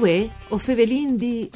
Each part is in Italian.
Uè, o fevelin di...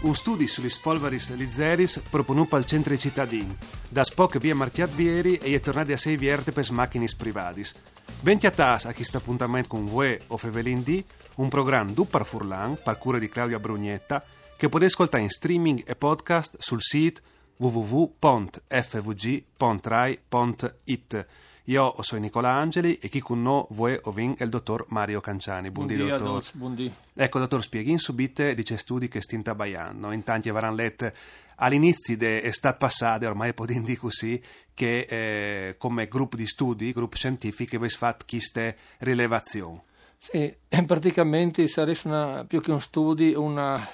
Un studi sugli spolveris lizeris proponuto al centro cittadini. Da Spock via Martiat Vieri e è tornati a sei vierte per macchinis privadis. Benti a tas a questo appuntamento con Vue o Fevelin D, un programma du par Furlan, par cura di Claudia Brugnetta, che potete ascoltare in streaming e podcast sul sito www.fvg.rai.it. Io sono Nicola Angeli e chi con noi vuoi ovin è il dottor Mario Canciani. Buondì, dottor. Buondì. Ecco, dottor, spieghi subite dice studi che stinta baiano. Intanto avranno letto all'inizio dell'estate passata, ormai podendo dire così, che eh, come gruppo di studi, gruppo scientifico, avete fatto queste rilevazioni. Sì, praticamente sarebbe una, più che un studio, una,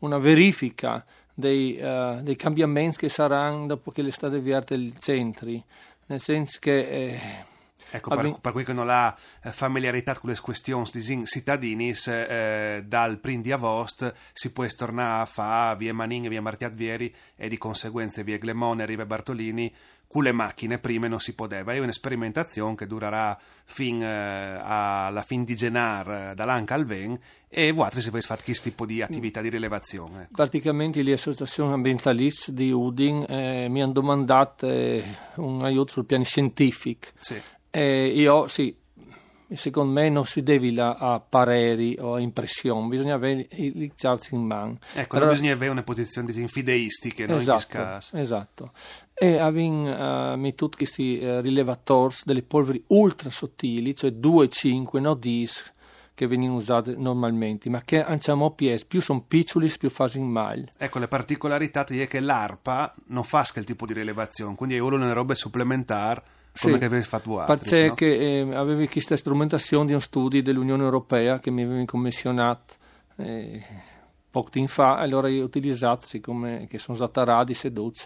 una verifica dei, uh, dei, cambiamenti che saranno dopo che l'estate avviate i centri, nel senso che... Eh, Ecco, per, per cui che non ha eh, familiarità con le questioni di cittadini, eh, dal prim di agosto si può tornare a fare via Manin, via Martiat Vieri e di conseguenza via Glemone, Rive Bartolini, con le macchine prima non si poteva. È un'esperimentazione che durerà fin eh, alla fin di gennaio, eh, dall'anca al ven, e voi si può fare questo tipo di attività di rilevazione. Ecco. Praticamente le associazioni ambientaliste di Udin eh, mi hanno domandato eh, un aiuto sul piano scientifico. Sì. Eh, io sì, secondo me non si deve a pareri o a impressioni, bisogna avere il in mano. Ecco, non bisogna avere una posizione disinfideistiche, no, esatto, esatto. E abbiamo uh, tutti questi uh, rilevatori delle polveri ultra sottili, cioè 2, 5, no 10, che vengono usate normalmente, ma che anciamo PS, più sono piccoli, più fanno in male. Ecco, la particolarità è che l'ARPA non fa quel tipo di rilevazione, quindi è una roba supplementare come sì, che avevi fatto voi Perché no? che, eh, avevi questa strumentazione di un studio dell'Unione Europea che mi aveva commissionato eh, poco tempo fa, e allora io ho utilizzato, siccome che sono stata radi seduti,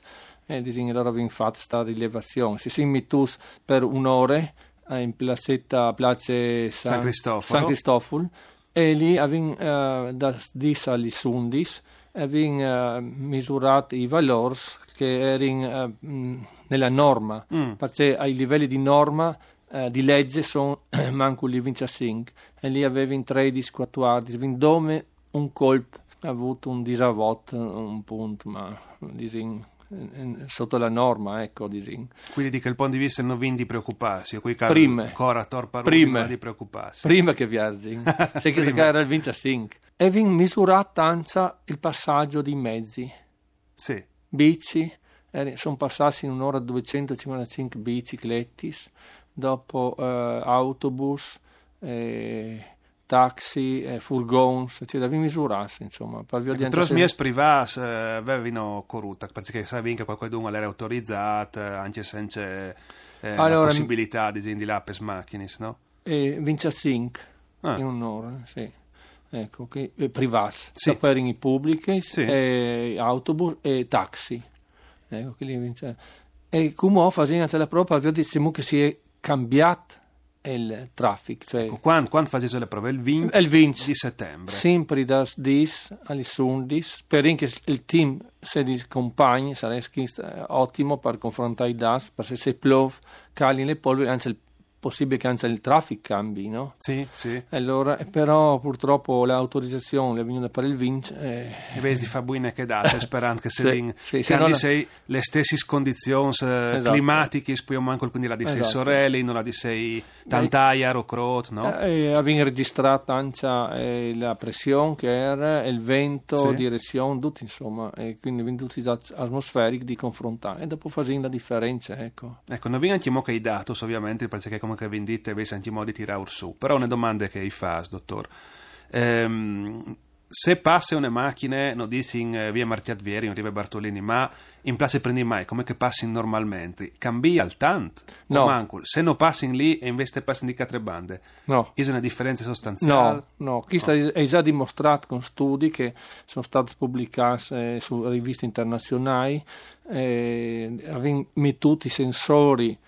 e disegno allora avevo fatto questa rilevazione. Si si mitus per un'ora in placetta Place San, San Cristoforo. San Cristoforo e lì avevo uh, da 10 agli 11 avevo uh, misurato i valori che erano uh, nella norma, mm. perché ai livelli di norma uh, di legge sono manco lì 25 e lì avevi 13, 14, dove un colpo ha avuto un disavot, un punto, ma disin, sotto la norma, ecco, disin. Quindi di quel punto di vista non di preoccuparsi, qui prima, ancora torpa prima, di preoccuparsi. Prima che viaggi, se che era il 25. E vi misurato anche il passaggio di mezzi. Sì. Bici, sono passati in un'ora 255 bicicletti, dopo eh, autobus, eh, taxi, eh, furgons, cioè devi misurarsi insomma. Per via di trasmissioni private eh, avevano corrutta, perché sapevi che qualcuno era autorizzato, anche senza eh, allora, la possibilità di di là per macchine, no? Eh, 25 ah. in un'ora, sì. Ecco, che, eh, privati, sì. per i pubblici, sì. eh, autobus e taxi. Ecco, cioè. E come facendo la prova, diciamo che si è cambiato il traffico. Cioè, ecco, quando, quando facete le prove? Il 20, il 20 di settembre. Sempre da 10 alle 11, spero che il team se di compagni sarebbe ottimo per confrontare i DAS, perché se piove, cali le polveri, anzi il possibile che anche il traffico cambi, no? Sì, sì. Allora, però purtroppo l'autorizzazione è venuta per il Vinci. Eh... E vedi di Fabuine che date, sperando che se sì, lì sì, sì, no, sei le stesse condizioni eh, esatto. climatiche, poi manco quindi la di sei esatto. sorelle, non la di sei tantaia o crot, no? Eh, abbiamo registrato anche eh, la pressione che era, il vento, sì. direzione, tutto insomma, e quindi tutti atmosferici di confrontare e dopo facendo la differenza, ecco. Ecco, non abbiamo anche i dati, ovviamente, perché come che vendite avete anche modi di tirare su, però una domanda che hai fatto, dottor. Ehm, se passa una macchina, non dici in eh, via Martiat Vieri, in Rive Bartolini, ma in place prendi mai, come che passi normalmente, cambia il tanto? No. Manco. Se non passi lì e invece passi di quattro bande, no. è una differenza sostanziale? No, no. Questo no. è già dimostrato con studi che sono stati pubblicati eh, su riviste internazionali, eh, avendo tutti i sensori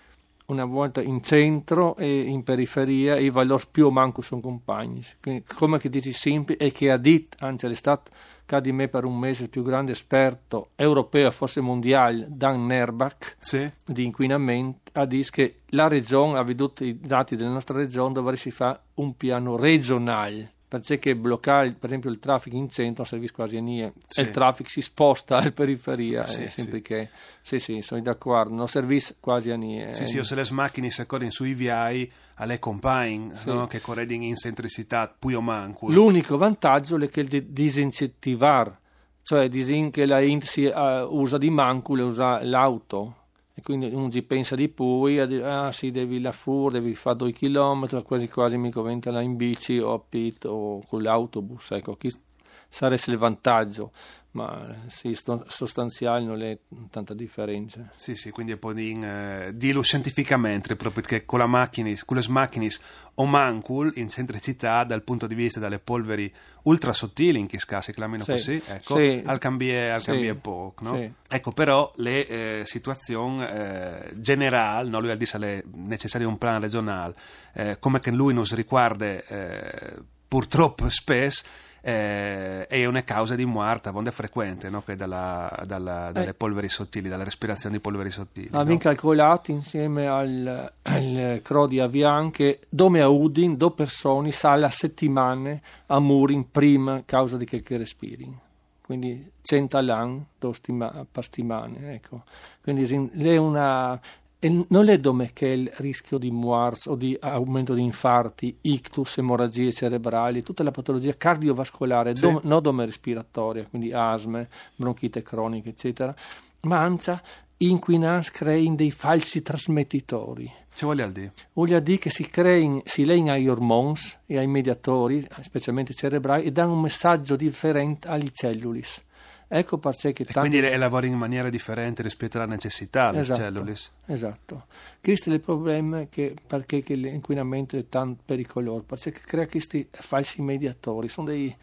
una volta in centro e in periferia i valori più o meno sono compagni. Quindi, come che dici sempre e che ha detto anche l'estate che di me per un mese il più grande esperto europeo, forse mondiale, Dan Nerbach, sì. di inquinamento, ha detto che la regione ha veduto i dati della nostra regione dove si fa un piano regionale perché bloccare per esempio il traffico in centro non serve quasi a niente sì. e il traffico si sposta alla periferia sì, sempre sì. che sì sì sono d'accordo non serve quasi a niente sì sì se le macchine si accorrono sui viai alle compagne sì. no? che corrono in centricità più o manco l'unico vantaggio è che il disincentivare cioè disin che la Int si uh, usa di manco usa l'auto quindi uno ci pensa di dire, ah sì, devi la fur, devi fare due chilometri, quasi quasi mi conventa là in bici o a pit o con l'autobus, ecco, chi sarebbe il vantaggio ma sì, sostanziale non è tanta differenza. Sì, sì, quindi è un po' di, eh, dirlo scientificamente, proprio perché con, la macchina, con le macchine o mancul in centricità dal punto di vista delle polveri ultra sottili in Chiscassi, chiamiamolo sì, così, ecco, sì, al cambie, al cambie sì, poco, no? Ecco, però le eh, situazioni eh, generali, no? lui ha detto che è necessario un piano regionale, eh, come che lui non si riguarda eh, purtroppo spesso, eh, è una causa di morte abbastanza frequente no? dalla, dalla, dalle eh. polveri sottili, dalla respirazione di polveri sottili. Abbiamo no? calcolato insieme al, al Crodi Avian che dome a Udin, due persone sale a settimane a Murin prima causa di che, che respiri quindi 100 all'anno per settimane. Ecco. Quindi è una, e non è dome che il rischio di MUARS o di aumento di infarti, ictus, emorragie cerebrali, tutta la patologia cardiovascolare, sì. dom, non dome respiratoria, quindi asme, bronchite croniche, eccetera, ma ancia inquinans crein dei falsi trasmettitori. Ci voglia dire? Voglia dire che si, crein, si lein ai ormoni e ai mediatori, specialmente cerebrali, e danno un messaggio differente agli cellulis Ecco perché tanti... quindi lavora in maniera differente rispetto alla necessità delle esatto, cellule. Esatto. Questo è il problema che, perché che l'inquinamento è tanto pericoloso, perché crea questi falsi mediatori, sono dei,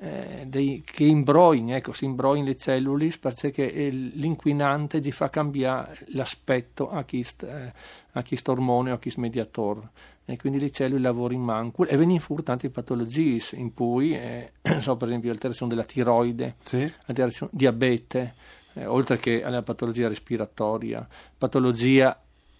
eh, dei che imbrogliano, ecco, si imbrogliano le cellule perché l'inquinante gli fa cambiare l'aspetto a questo eh, ormone o a questo mediatore e quindi le cellule lavorano in manco e vengono fuori tante patologie in cui, eh, so, per esempio, alterazione della tiroide, sì. alterazione diabete, eh, oltre che alla patologia respiratoria, patologia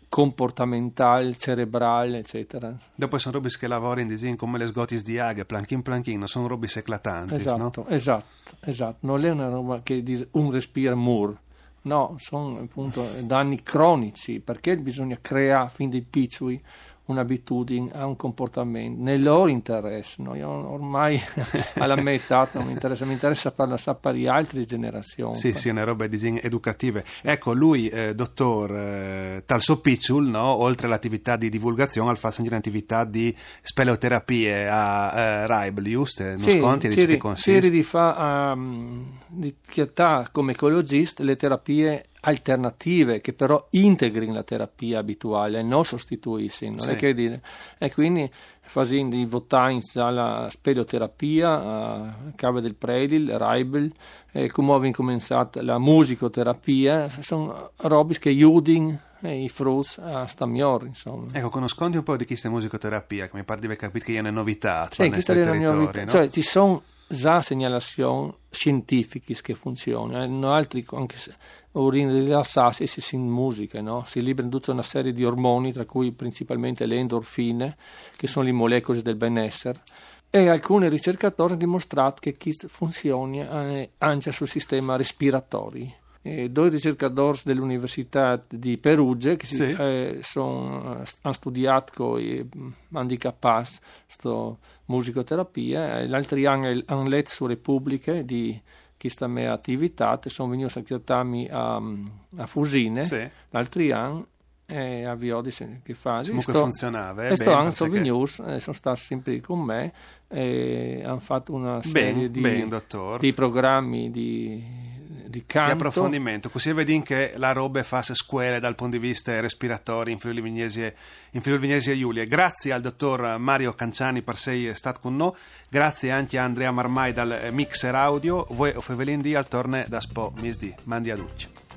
comportamentale, cerebrale, eccetera. Dopo sono robe che lavorano in come le sgotis di aghe, planchin planchin, sono robe eclatanti, esatto, no? Esatto, esatto, non è una roba che dice un respiro mur, no, sono appunto danni cronici, perché bisogna creare fin dei piccoli un'abitudine, a un comportamento, nel loro interesse. No? Io ormai alla metà non mi interessa, mi interessa parlare sapere altre generazioni. Sì, sì, una roba di educative. Ecco, lui, eh, dottor eh, Talso Picciul, no? oltre all'attività di divulgazione, fa anche un'attività di speleoterapie a eh, Raibel, giusto? Non sì, sconti di che consiste? Sì, di fa um, di chiatà come ecologista le terapie alternative che però integrino la terapia abituale e non sostituiscono. Sì. E quindi facendo i votani dalla speleoterapia a Cave del Predil, Raibel, e come abbiamo cominciato la musicoterapia, sono robe che aiutano i frutti a sta migliore, insomma. Ecco, conoscondi un po' di questa musicoterapia, che mi pare di capire che è una novità sì, nel territorio, no? Cioè, ci sono già segnalazioni scientifiche che funzionano, eh, altri anche se urine rilassarsi si in musica, no? si liberano tutta una serie di ormoni, tra cui principalmente le endorfine, che sono le molecole del benessere. E alcuni ricercatori hanno dimostrato che questo funziona eh, anche sul sistema respiratorio. E due ricercatori dell'Università di Perugia che sì. eh, son, hanno studiato con i handicappati questa musicoterapia e l'altro anno hanno letto su Repubbliche di questa mia attività sono venuto a a, a Fusine sì. l'altro anno e a Viodi che fa comunque sto, funzionava eh, e sto anche sono venuto eh, sono stati sempre con me e hanno fatto una serie ben, di, ben, di programmi di di canto. Di approfondimento, così vedi che la roba fa scuole dal punto di vista respiratorio in Friuli Vignesi in Friuli Vignesi e Giulia. Grazie al dottor Mario Canciani per essere stato con noi, grazie anche a Andrea Marmai dal mixer audio, voi o Fevelin di al torne da Spo Misdi. Mandi a Ducci.